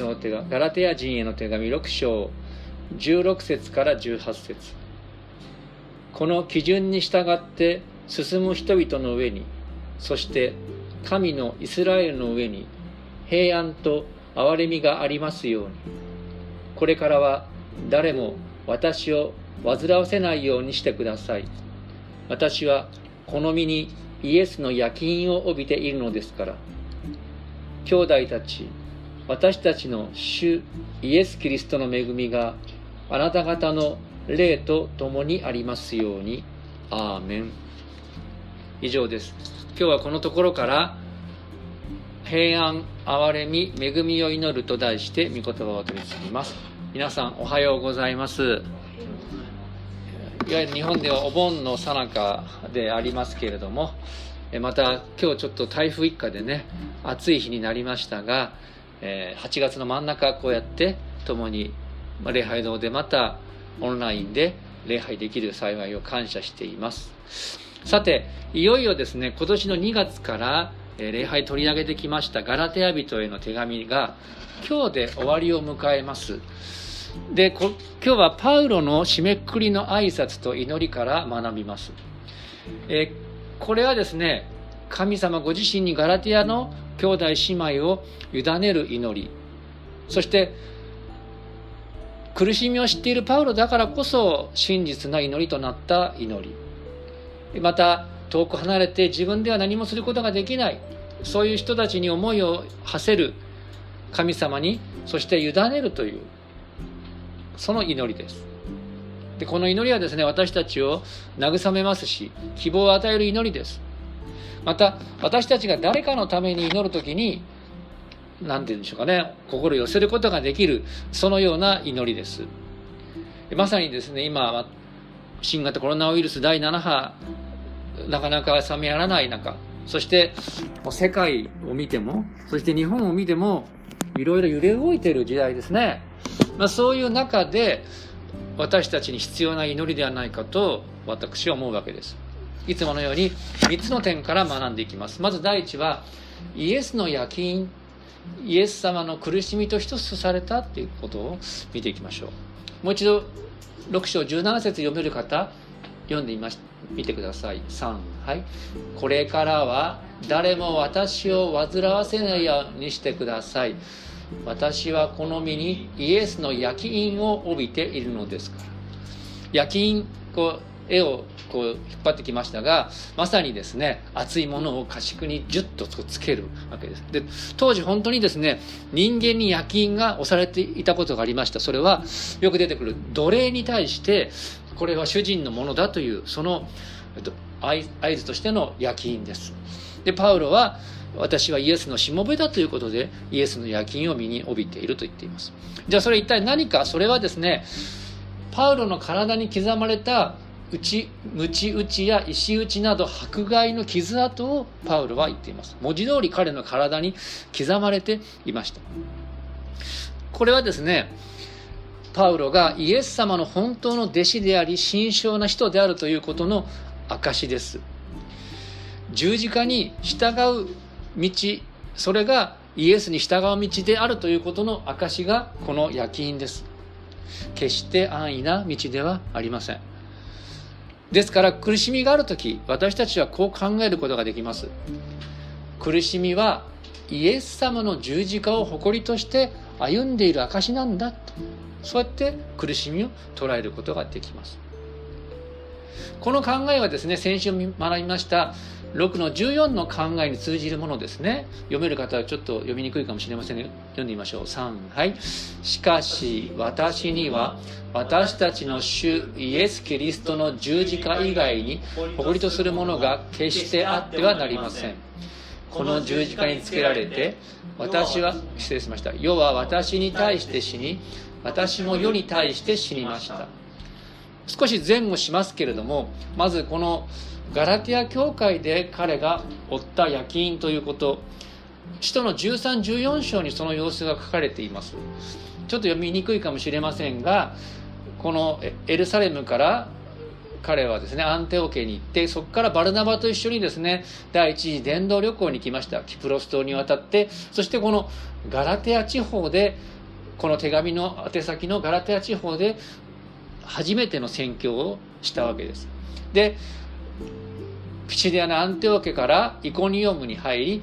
人の手がガラテヤ人への手紙6章16節から18節。この基準に従って進む人々の上にそして神のイスラエルの上に平安と憐れみがありますように。これからは誰も私を煩わせないようにしてください。私はこの身にイエスの夜勤を帯びているのですから。兄弟たち私たちの主イエス・キリストの恵みがあなた方の霊と共にありますように。アーメン。以上です。今日はこのところから平安、憐れみ、恵みを祈ると題して御言葉を取り次ぎます。皆さんおはようございます。いわゆる日本ではお盆の最中でありますけれども、また今日ちょっと台風一過でね、暑い日になりましたが、8月の真ん中こうやって共に礼拝堂でまたオンラインで礼拝できる幸いを感謝しています。さていよいよですね今年の2月から礼拝取り上げてきましたガラテヤ人への手紙が今日で終わりを迎えます。で今日はパウロの締めくくりの挨拶と祈りから学びます、えこれはですね神様ご自身にガラテヤの兄弟姉妹を委ねる祈り。そして苦しみを知っているパウロだからこそ真実な祈りとなった祈り。また遠く離れて自分では何もすることができない。そういう人たちに思いを馳せる。神様にそして委ねるというその祈りです。でこの祈りはですね私たちを慰めますし希望を与える祈りです。また私たちが誰かのために祈る時に何て言うんでしょうかね心寄せることができるそのような祈りです。まさにですね今新型コロナウイルス第7波なかなか冷めやらない中そして世界を見てもそして日本を見てもいろいろ揺れ動いている時代ですね、まあ、そういう中で私たちに必要な祈りではないかと私は思うわけです。いつものように3つの点から学んでいきます。まず第一はイエスの夜勤イエス様の苦しみと一つとされたっていうことを見ていきましょう。もう一度6章17節読める方読んでみまし見てください。3はい。これからは誰も私を煩わせないようにしてください。私はこの身にイエスの焼き印を帯びているのですから。焼き印こう絵をこう引っ張ってきましたがまさにですね熱いものを家畜にジュッとつけるわけです。で当時本当にですね人間に夜勤が押されていたことがありました。それはよく出てくる奴隷に対してこれは主人のものだというその合図としての夜勤です。でパウロは私はイエスのしもべだということでイエスの夜勤を身に帯びていると言っています。じゃあそれ一体何か？それはですねパウロの体に刻まれた内鞭打ちや石打ちなど迫害の傷跡をパウロは言っています。文字通り彼の体に刻まれていました。これはですねパウロがイエス様の本当の弟子であり心象な人であるということの証です。十字架に従う道それがイエスに従う道であるということの証がこの焼き印です。決して安易な道ではありません。ですから苦しみがある時私たちはこう考えることができます。苦しみはイエス様の十字架を誇りとして歩んでいる証なんだと。そうやって苦しみを捉えることができます。この考えはですね先週学びました6の14の考えに通じるものですね。読める方はちょっと読みにくいかもしれません。が、読んでみましょう。3はい。しかし私には私たちの主イエス・キリストの十字架以外に誇りとするものが決してあってはなりません。この十字架につけられて私は失礼しました。世は私に対して死に私も世に対して死にました。少し前後しますけれどもまずこのガラティア教会で彼が負った夜勤ということ使徒の1314章にその様子が書かれています。ちょっと読みにくいかもしれませんがこのエルサレムから彼はですねアンテオ家に行ってそこからバルナバと一緒にですね第一次伝道旅行に来ました。キプロス島に渡ってそしてこのガラテア地方でこの手紙の宛先のガラテア地方で初めての宣教をしたわけです。でピチディアのアンテオ家からイコニオムに入り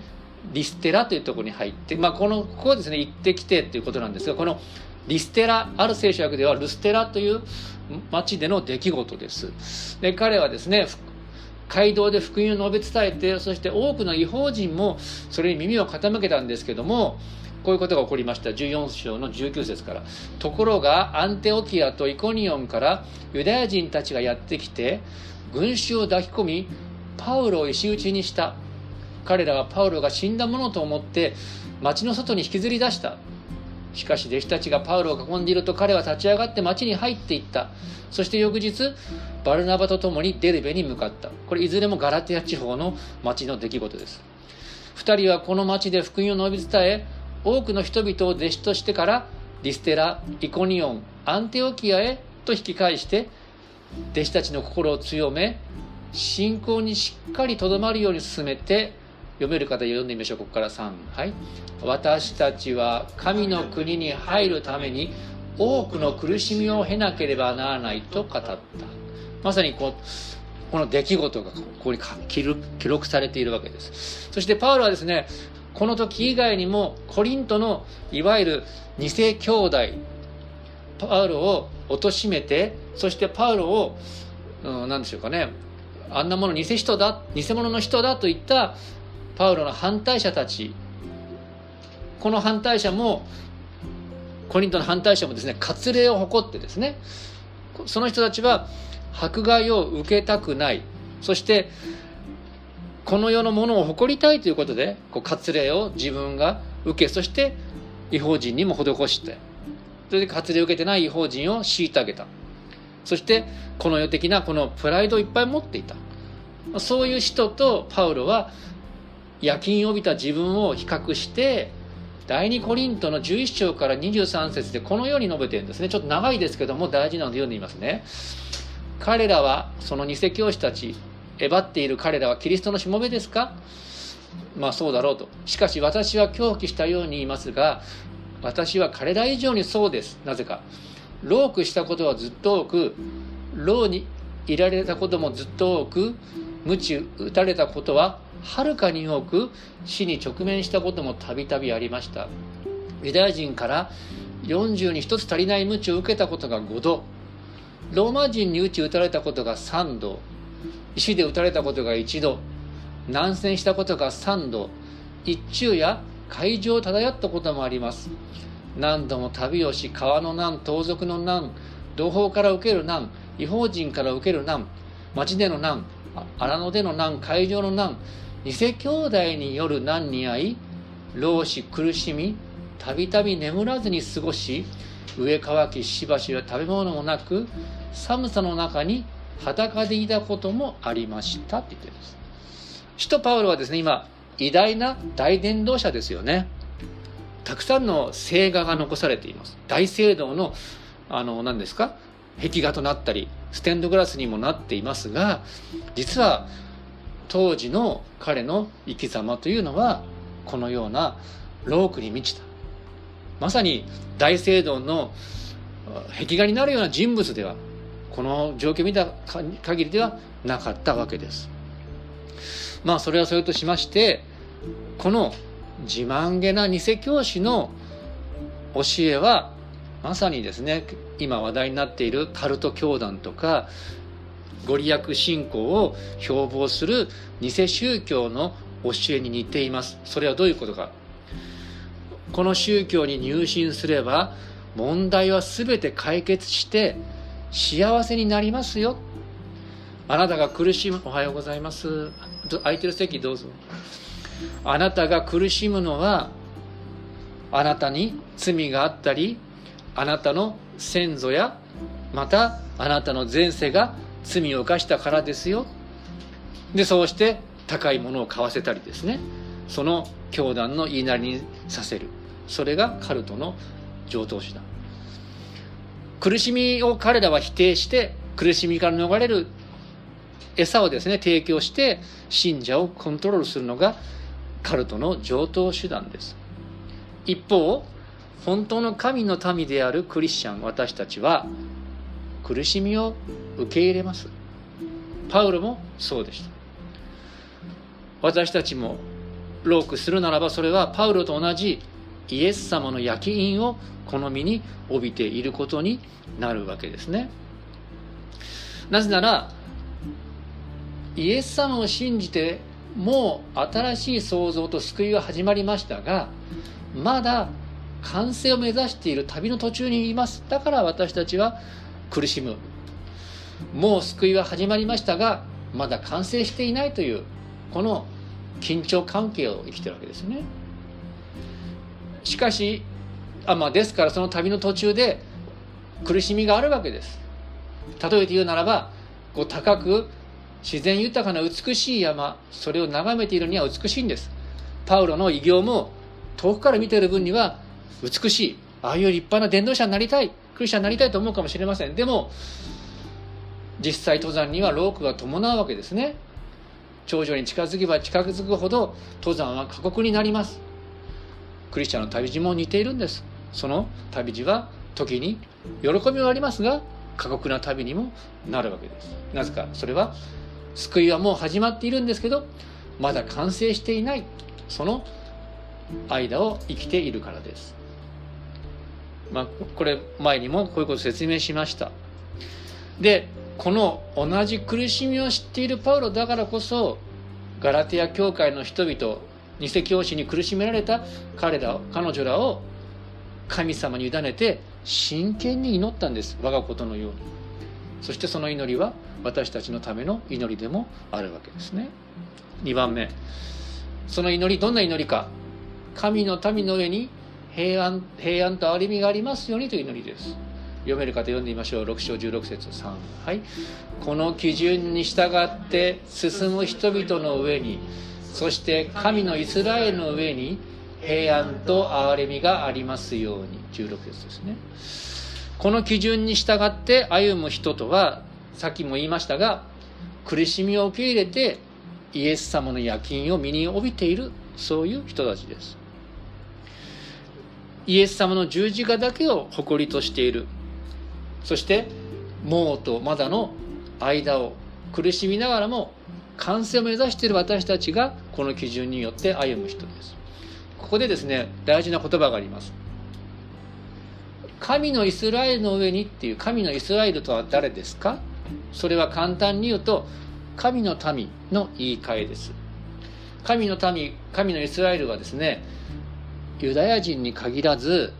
リステラというところに入って、まあ、このここですね行ってきてということなんですがこのリステラある聖書訳ではルステラという町での出来事です。で彼はですね街道で福音を述べ伝えてそして多くの違法人もそれに耳を傾けたんですけどもこういうことが起こりました。14章の19節から。ところがアンテオキアとイコニオンからユダヤ人たちがやってきて群衆を抱き込みパウロを石打ちにした。彼らはパウロが死んだものと思って町の外に引きずり出した。しかし弟子たちがパウロを囲んでいると彼は立ち上がって町に入っていった。そして翌日バルナバと共にデルベに向かった。これいずれもガラテア地方の町の出来事です。2人はこの町で福音を述べ伝え多くの人々を弟子としてからリステライコニオンアンテオキアへと引き返して弟子たちの心を強め信仰にしっかりとどまるように進めて読める方読んでみましょう。ここから3はい。私たちは神の国に入るために多くの苦しみを経なければならないと語った。まさにこうこの出来事がここに記録されているわけです。そしてパウロはですねこの時以外にもコリントのいわゆる二世兄弟パウロを貶めてそしてパウロを、うん、何でしょうかね。あんなもの偽人だ偽物の人だといったパウロの反対者たち。この反対者もコリントの反対者もですね割礼を誇ってですねその人たちは迫害を受けたくない。そしてこの世のものを誇りたいということでこう割礼を自分が受けそして違法人にも施してそれで割礼を受けてない違法人を虐げた。そしてこの世的なこのプライドをいっぱい持っていた。そういう人とパウロは夜勤を帯びた自分を比較して第2コリントの11章から23節でこのように述べているんですね。ちょっと長いですけども大事なので読んでみますね。彼らはその偽教師たちえばっている彼らはキリストのしもべですか？まあそうだろうと。しかし私は狂気したように言いますが私は彼ら以上にそうです。なぜか。老苦したことはずっと多く老にいられたこともずっと多く鞭打たれたことははるかに多く死に直面したこともたびたびありました。ユダヤ人から40に1つ足りない鞭を受けたことが5度。ローマ人に鞭打たれたことが3度。石で打たれたことが1度難戦したことが3度一昼夜海上を漂ったこともあります。何度も旅をし川の難盗賊の難同胞から受ける難違法人から受ける難町での難荒野での難海上の難偽兄弟による難に遭い老死苦しみたびたび眠らずに過ごし上乾きしばしは食べ物もなく寒さの中に裸でいたこともありましたって言ってるんです。使徒パウロはですね今偉大な大伝道者ですよね。たくさんの聖画が残されています。大聖堂のあの何ですか？壁画となったりステンドグラスにもなっていますが実は当時の彼の生き様というのはこのようなロークに満ちた。まさに大聖堂の壁画になるような人物ではこの状況を見た限りではなかったわけです。まあそれはそれとしましてこの自慢げな偽教師の教えはまさにですね今話題になっているカルト教団とかご利益信仰を標榜する偽宗教の教えに似ています。それはどういうことか。この宗教に入信すれば問題は全て解決して幸せになりますよ。あなたが苦しむおはようございます。空いてる席どうぞ。あなたが苦しむのはあなたに罪があったりあなたの先祖やまたあなたの前世が罪を犯したからですよ。でそうして高いものを買わせたりですね。その教団の言いなりにさせる。それがカルトの常套手段。苦しみを彼らは否定して苦しみから逃れる餌をですね提供して信者をコントロールするのがカルトの上等手段です。一方本当の神の民であるクリスチャン私たちは苦しみを受け入れます。パウロもそうでした。私たちもロークするならばそれはパウロと同じイエス様の焼き印を好みに帯びていることになるわけですね。なぜならイエス様を信じてもう新しい創造と救いが始まりましたがまだ完成を目指している旅の途中にいます。だから私たちは苦しむ。もう救いは始まりましたがまだ完成していないというこの緊張関係を生きてるわけですね。しかしあ、まあ、ですからその旅の途中で苦しみがあるわけです。例えて言うならばこう高く自然豊かな美しい山それを眺めているには美しいんです。パウロの偉業も遠くから見ている分には美しい。ああいう立派な伝道者になりたい。クリスチャンになりたいと思うかもしれません。でも実際登山にはロークが伴うわけですね。頂上に近づけば近づくほど登山は過酷になります。クリスチャンの旅路も似ているんです。その旅路は時に喜びはありますが過酷な旅にもなるわけです。なぜかそれは救いはもう始まっているんですけどまだ完成していないその間を生きているからです。まあこれ前にもこういうことを説明しました。でこの同じ苦しみを知っているパウロだからこそガラテヤ教会の人々偽教師に苦しめられた彼ら彼女らを神様に委ねて真剣に祈ったんです。我がことのように。そしてその祈りは私たちのための祈りでもあるわけですね。2番目。その祈りどんな祈りか。神の民の上に平安平安と憐れみがありますようにという祈りです。読める方読んでみましょう。6章16節3はい。この基準に従って進む人々の上にそして神のイスラエルの上に平安と憐れみがありますように。16節ですね。この基準に従って歩む人とはさっきも言いましたが苦しみを受け入れてイエス様の夜勤を身に帯びているそういう人たちです。イエス様の十字架だけを誇りとしている。そして盲とまだの間を苦しみながらも完成を目指している私たちがこの基準によって歩む人です。ここでですね大事な言葉があります。神のイスラエルの上にっていう神のイスラエルとは誰ですか？それは簡単に言うと神の民の言い換えです。神の民神のイスラエルはですねユダヤ人に限らず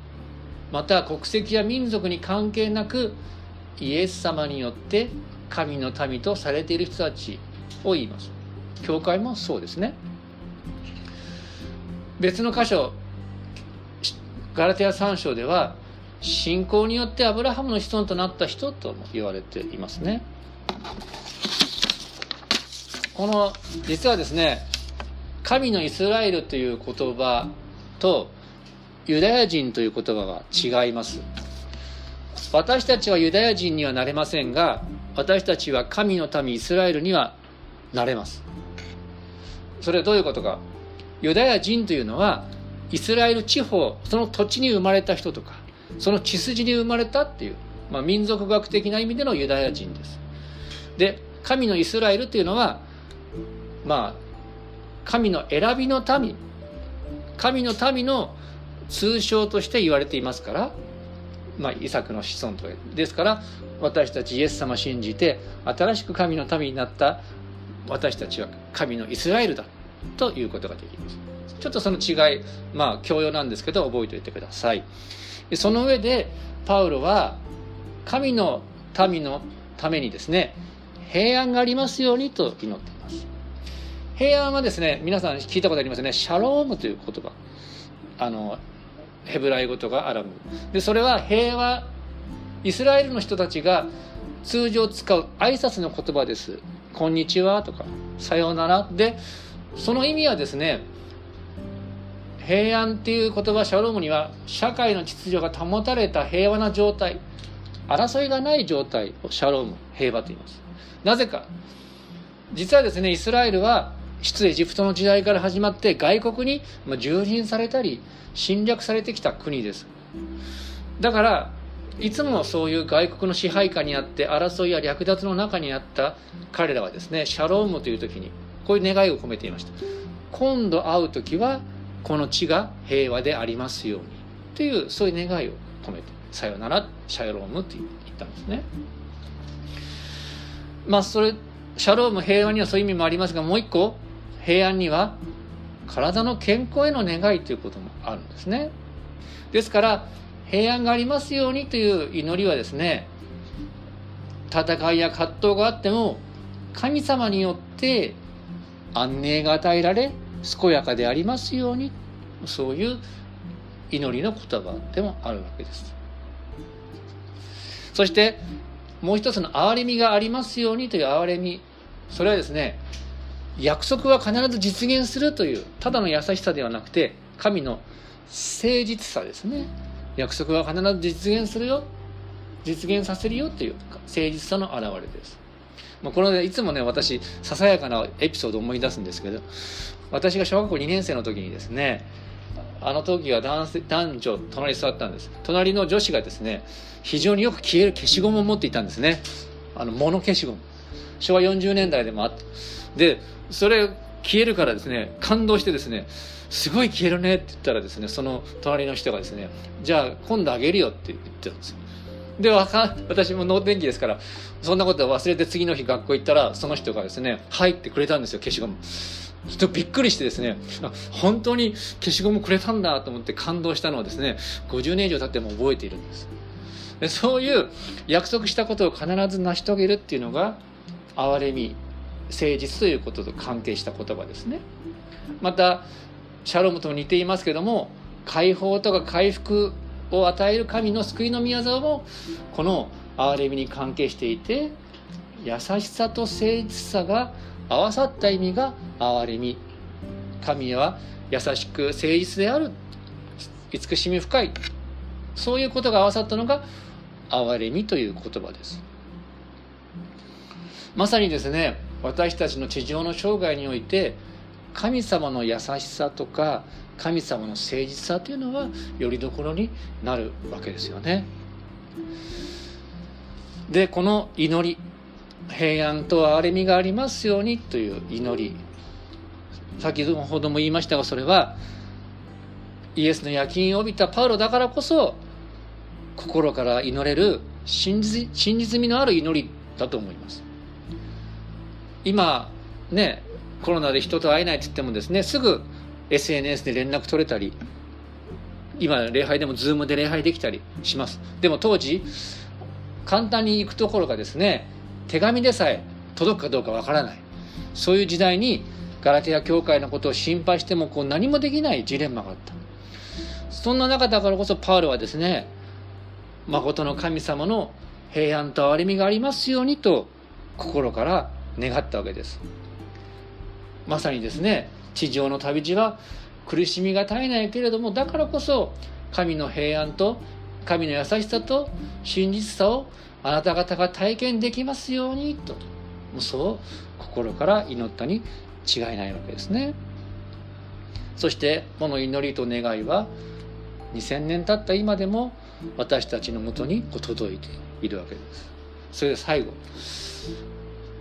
また国籍や民族に関係なくイエス様によって神の民とされている人たち。を言います。教会もそうですね。別の箇所ガラテヤ3章では信仰によってアブラハムの子孫となった人とも言われていますね。この実はですね神のイスラエルという言葉とユダヤ人という言葉は違います。私たちはユダヤ人にはなれませんが私たちは神の民イスラエルにはなれます。それはどういうことか。ユダヤ人というのはイスラエル地方その土地に生まれた人とかその血筋に生まれたっていう、まあ、民族学的な意味でのユダヤ人です。で神のイスラエルというのはまあ神の選びの民神の民の通称として言われていますから、まあ、イサクの子孫とですから私たちイエス様信じて新しく神の民になった私たちは神のイスラエルだということができます。ちょっとその違いまあ教養なんですけど覚えておいてください。その上でパウロは神の民のためにですね平安がありますようにと祈っています。平安はですね皆さん聞いたことありますよね。シャロームという言葉。あのヘブライ語とかアラム。でそれは平和イスラエルの人たちが通常使う挨拶の言葉です「こんにちは」とか「さようなら」でその意味はですね平安っていう言葉シャロームには社会の秩序が保たれた平和な状態争いがない状態をシャローム平和と言います。なぜか実はですねイスラエルは出エジプトの時代から始まって外国に従人されたり侵略されてきた国です。だからいつもそういう外国の支配下にあって争いや略奪の中にあった彼らはですねシャロームという時にこういう願いを込めていました。今度会う時はこの地が平和でありますようにというそういう願いを込めてさよならシャロームと言ったんですね。まあそれシャローム平和にはそういう意味もありますがもう一個平安には体の健康への願いということもあるんですね。ですから平安がありますようにという祈りはですね戦いや葛藤があっても神様によって安寧が与えられ健やかでありますようにそういう祈りの言葉でもあるわけです。そしてもう一つの憐れみがありますようにという憐れみ。それはですね約束は必ず実現するというただの優しさではなくて神の誠実さですね。約束は必ず実現するよ。実現させるよという誠実さの表れです。まあ、このいつもね私ささやかなエピソードを思い出すんですけど私が小学校2年生の時にですねあの時は男性男女隣に座ったんです。隣の女子がですね非常によく消える消しゴムを持っていたんですね。あの物消しゴム。昭和40年代でもあってでそれ消えるからですね感動してですねすごい消えるねって言ったらですねその隣の人がですねじゃあ今度あげるよって言ってたんですよ。でわか私も脳天気ですからそんなこと忘れて次の日学校行ったらその人がですね入ってくれたんですよ消しゴム。ちょっとびっくりしてですね本当に消しゴムくれたんだと思って感動したのをですね50年以上経っても覚えているんです。でそういう約束したことを必ず成し遂げるっていうのが憐れみ誠実ということと関係した言葉ですね。またシャロムと似ていますけども解放とか回復を与える神の救いの宮沢もこの憐れみに関係していて優しさと誠実さが合わさった意味が憐れみ神は優しく誠実である。慈しみ深い。そういうことが合わさったのが憐れみという言葉です。まさにですね私たちの地上の生涯において神様の優しさとか神様の誠実さというのはよりどころになるわけですよね。でこの祈り平安と憐れみがありますようにという祈り先ほども言いましたがそれはイエスの夜勤を帯びたパウロだからこそ心から祈れる真実真実味のある祈りだと思います今ねコロナで人と会えないって言ってもですねすぐ SNS で連絡取れたり今礼拝でも Zoom で礼拝できたりします。でも当時簡単に行くところがですね手紙でさえ届くかどうかわからない。そういう時代にガラテヤ教会のことを心配してもこう何もできないジレンマがあった。そんな中だからこそパウロはですね誠の神様の平安と憐れみがありますようにと心から願ったわけです。まさにですね地上の旅路は苦しみが絶えないけれどもだからこそ神の平安と神の優しさと真実さをあなた方が体験できますようにとそう心から祈ったに違いないわけですね。そしてこの祈りと願いは2000年経った今でも私たちのもとに届いているわけです。それで最後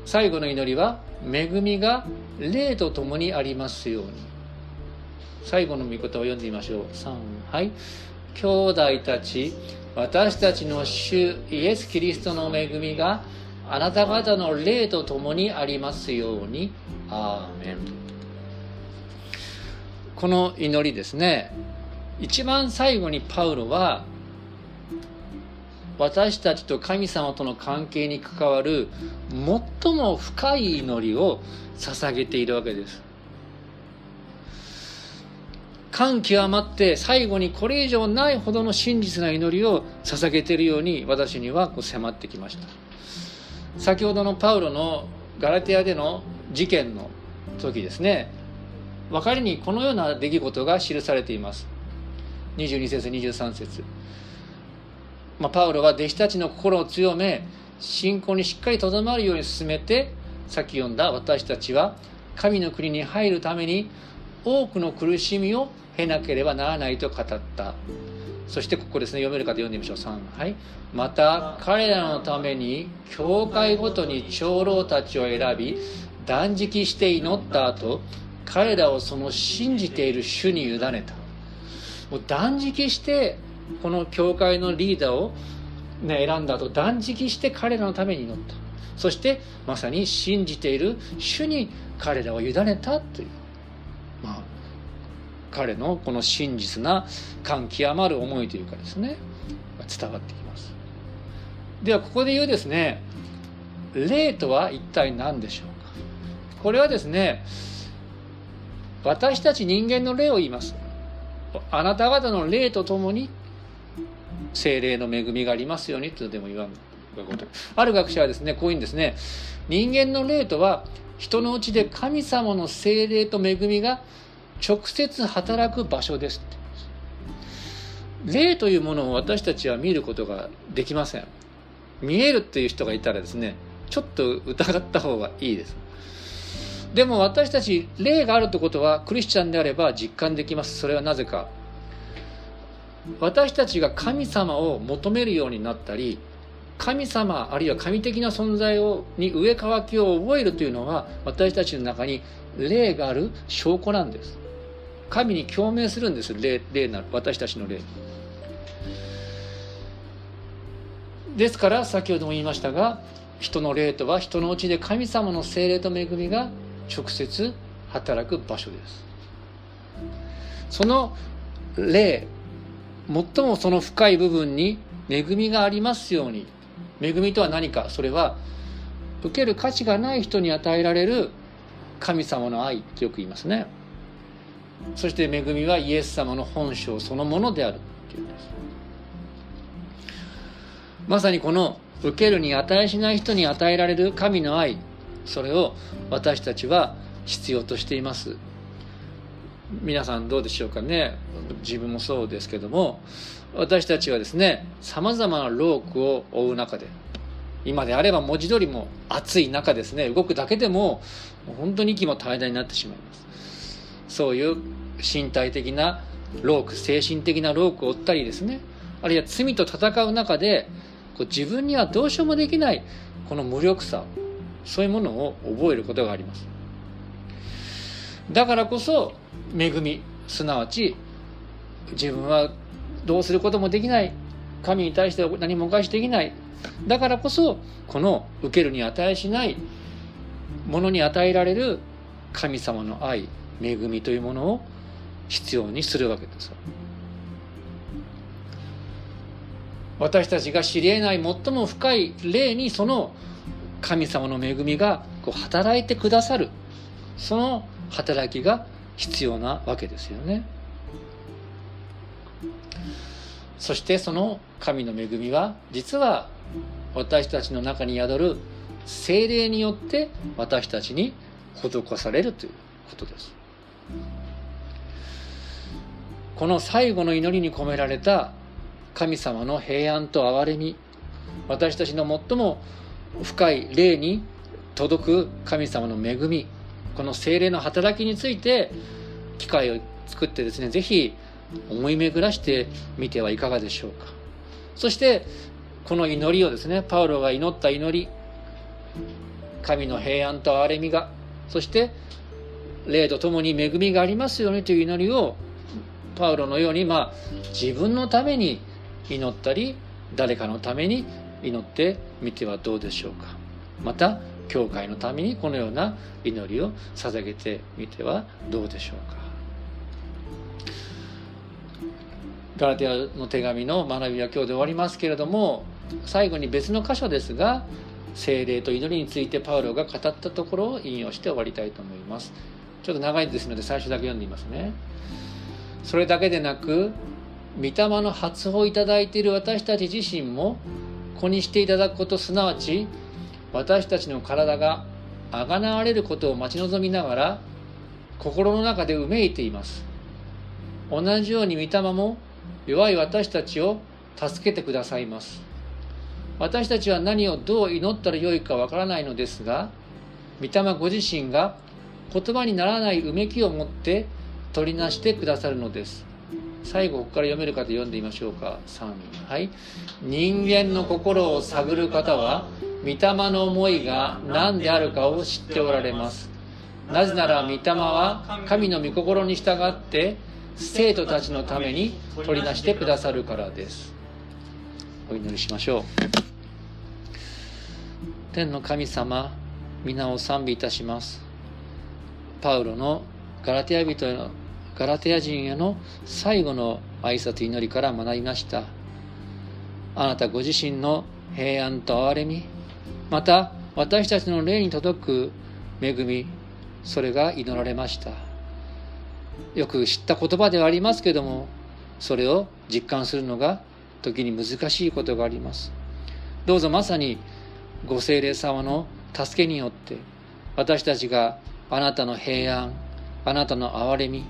最後の祈りは恵みが霊とともにありますように。最後の御言葉を読んでみましょう。3はい。兄弟たち私たちの主イエス・キリストの恵みがあなた方の霊とともにありますように。アーメン。この祈りですね。一番最後にパウロは私たちと神様との関係に関わる最も深い祈りを捧げているわけです。感極まって最後にこれ以上ないほどの真実な祈りを捧げているように私にはこう迫ってきました。先ほどのパウロのガラテヤでの事件の時ですね。別れにこのような出来事が記されています。22節23節。まあ、パウロは弟子たちの心を強め信仰にしっかりとどまるように進めてさっき読んだ私たちは神の国に入るために多くの苦しみを経なければならないと語った。そしてここですね読める方読んでみましょう。3はい。また彼らのために教会ごとに長老たちを選び断食して祈った後彼らをその信じている主に委ねた。もう断食してこの教会のリーダーを、ね、選んだ後断食して彼らのために祈った。そしてまさに信じている主に彼らを委ねたという。まあ彼のこの真実な感極まる思いというかですね伝わってきます。ではここで言うですね霊とは一体何でしょうか。これはですね私たち人間の霊を言います。あなた方の霊とともに精霊の恵みがありますようにとでも言わんある学者はですねこういうんですね。人間の霊とは人のうちで神様の精霊と恵みが直接働く場所です。霊というものを私たちは見ることができません。見えるっていう人がいたらですねちょっと疑った方がいいです。でも私たち霊があるということはクリスチャンであれば実感できます。それはなぜか。私たちが神様を求めるようになったり神様あるいは神的な存在をに上乾きを覚えるというのは私たちの中に霊がある証拠なんです。神に共鳴するんです霊霊なる私たちの霊ですから先ほども言いましたが人の霊とは人のうちで神様の精霊と恵みが直接働く場所です。その霊最もその深い部分に恵みがありますように。恵みとは何か？それは受ける価値がない人に与えられる神様の愛ってよく言いますね。そして恵みはイエス様の本性そのものであるっていうんです。まさにこの受けるに値しない人に与えられる神の愛それを私たちは必要としています。皆さんどうでしょうかね。自分もそうですけども私たちはですねさまざまな労苦を負う中で今であれば文字通りも暑い中ですね動くだけでも本当に息も怠惰になってしまいます。そういう身体的な労苦精神的な労苦を負ったりですねあるいは罪と戦う中でこう自分にはどうしようもできないこの無力さそういうものを覚えることがあります。だからこそ恵みすなわち自分はどうすることもできない。神に対して何もお返しできない。だからこそこの受けるに値しないものに与えられる神様の愛恵みというものを必要にするわけです私たちが知り得ない最も深い霊にその神様の恵みがこう働いてくださる。その働きが必要なわけですよね。そしてその神の恵みは実は私たちの中に宿る精霊によって私たちに施されるということです。この最後の祈りに込められた神様の平安と憐れみ私たちの最も深い霊に届く神様の恵みこの精霊の働きについて機会を作ってですね是非思い巡らしてみてはいかがでしょうか。そしてこの祈りをですねパウロが祈った祈り神の平安と憐れみがそして霊とともに恵みがありますようにという祈りをパウロのようにまあ自分のために祈ったり誰かのために祈ってみてはどうでしょうか。また教会のためにこのような祈りを捧げてみてはどうでしょうか。ガラテヤの手紙の学びは今日で終わりますけれども最後に別の箇所ですが精霊と祈りについてパウロが語ったところを引用して終わりたいと思います。ちょっと長いですので最初だけ読んでみますね。それだけでなく御霊の発をいただいている私たち自身も子にしていただくことすなわち私たちの体があがなわれることを待ち望みながら心の中でうめいています。同じように御霊も弱い私たちを助けてくださいます。私たちは何をどう祈ったらよいかわからないのですが御霊ご自身が言葉にならないうめきを持って取りなしてくださるのです。最後ここから読める方読んでみましょうか。3はい。人間の心を探る方は御霊の思いが何であるかを知っておられます。なぜなら御霊は神の御心に従って生徒たちのために取りなしてくださるからです。お祈りしましょう。天の神様皆を賛美いたします。パウロのガラテヤ人へのガラテヤ人への最後の挨拶祈りから学びました。あなたご自身の平安と憐れみ。また私たちの霊に届く恵みそれが祈られました。よく知った言葉ではありますけどもそれを実感するのが時に難しいことがあります。どうぞまさにご精霊様の助けによって私たちがあなたの平安あなたの憐れみ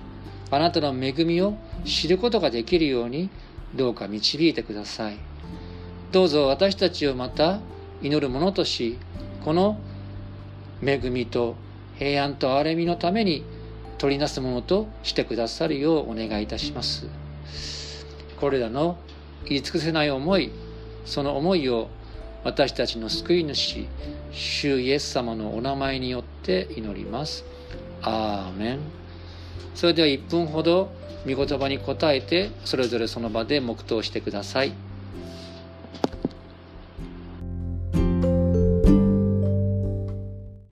あなたの恵みを知ることができるようにどうか導いてください。どうぞ私たちをまた祈る者としこの恵みと平安と憐れみのために取りなすものとしてくださるようお願いいたします。これらの言い尽くせない思いその思いを私たちの救い主主イエス様のお名前によって祈ります。アーメン。それでは1分ほど御言葉に答えてそれぞれその場で黙祷してください。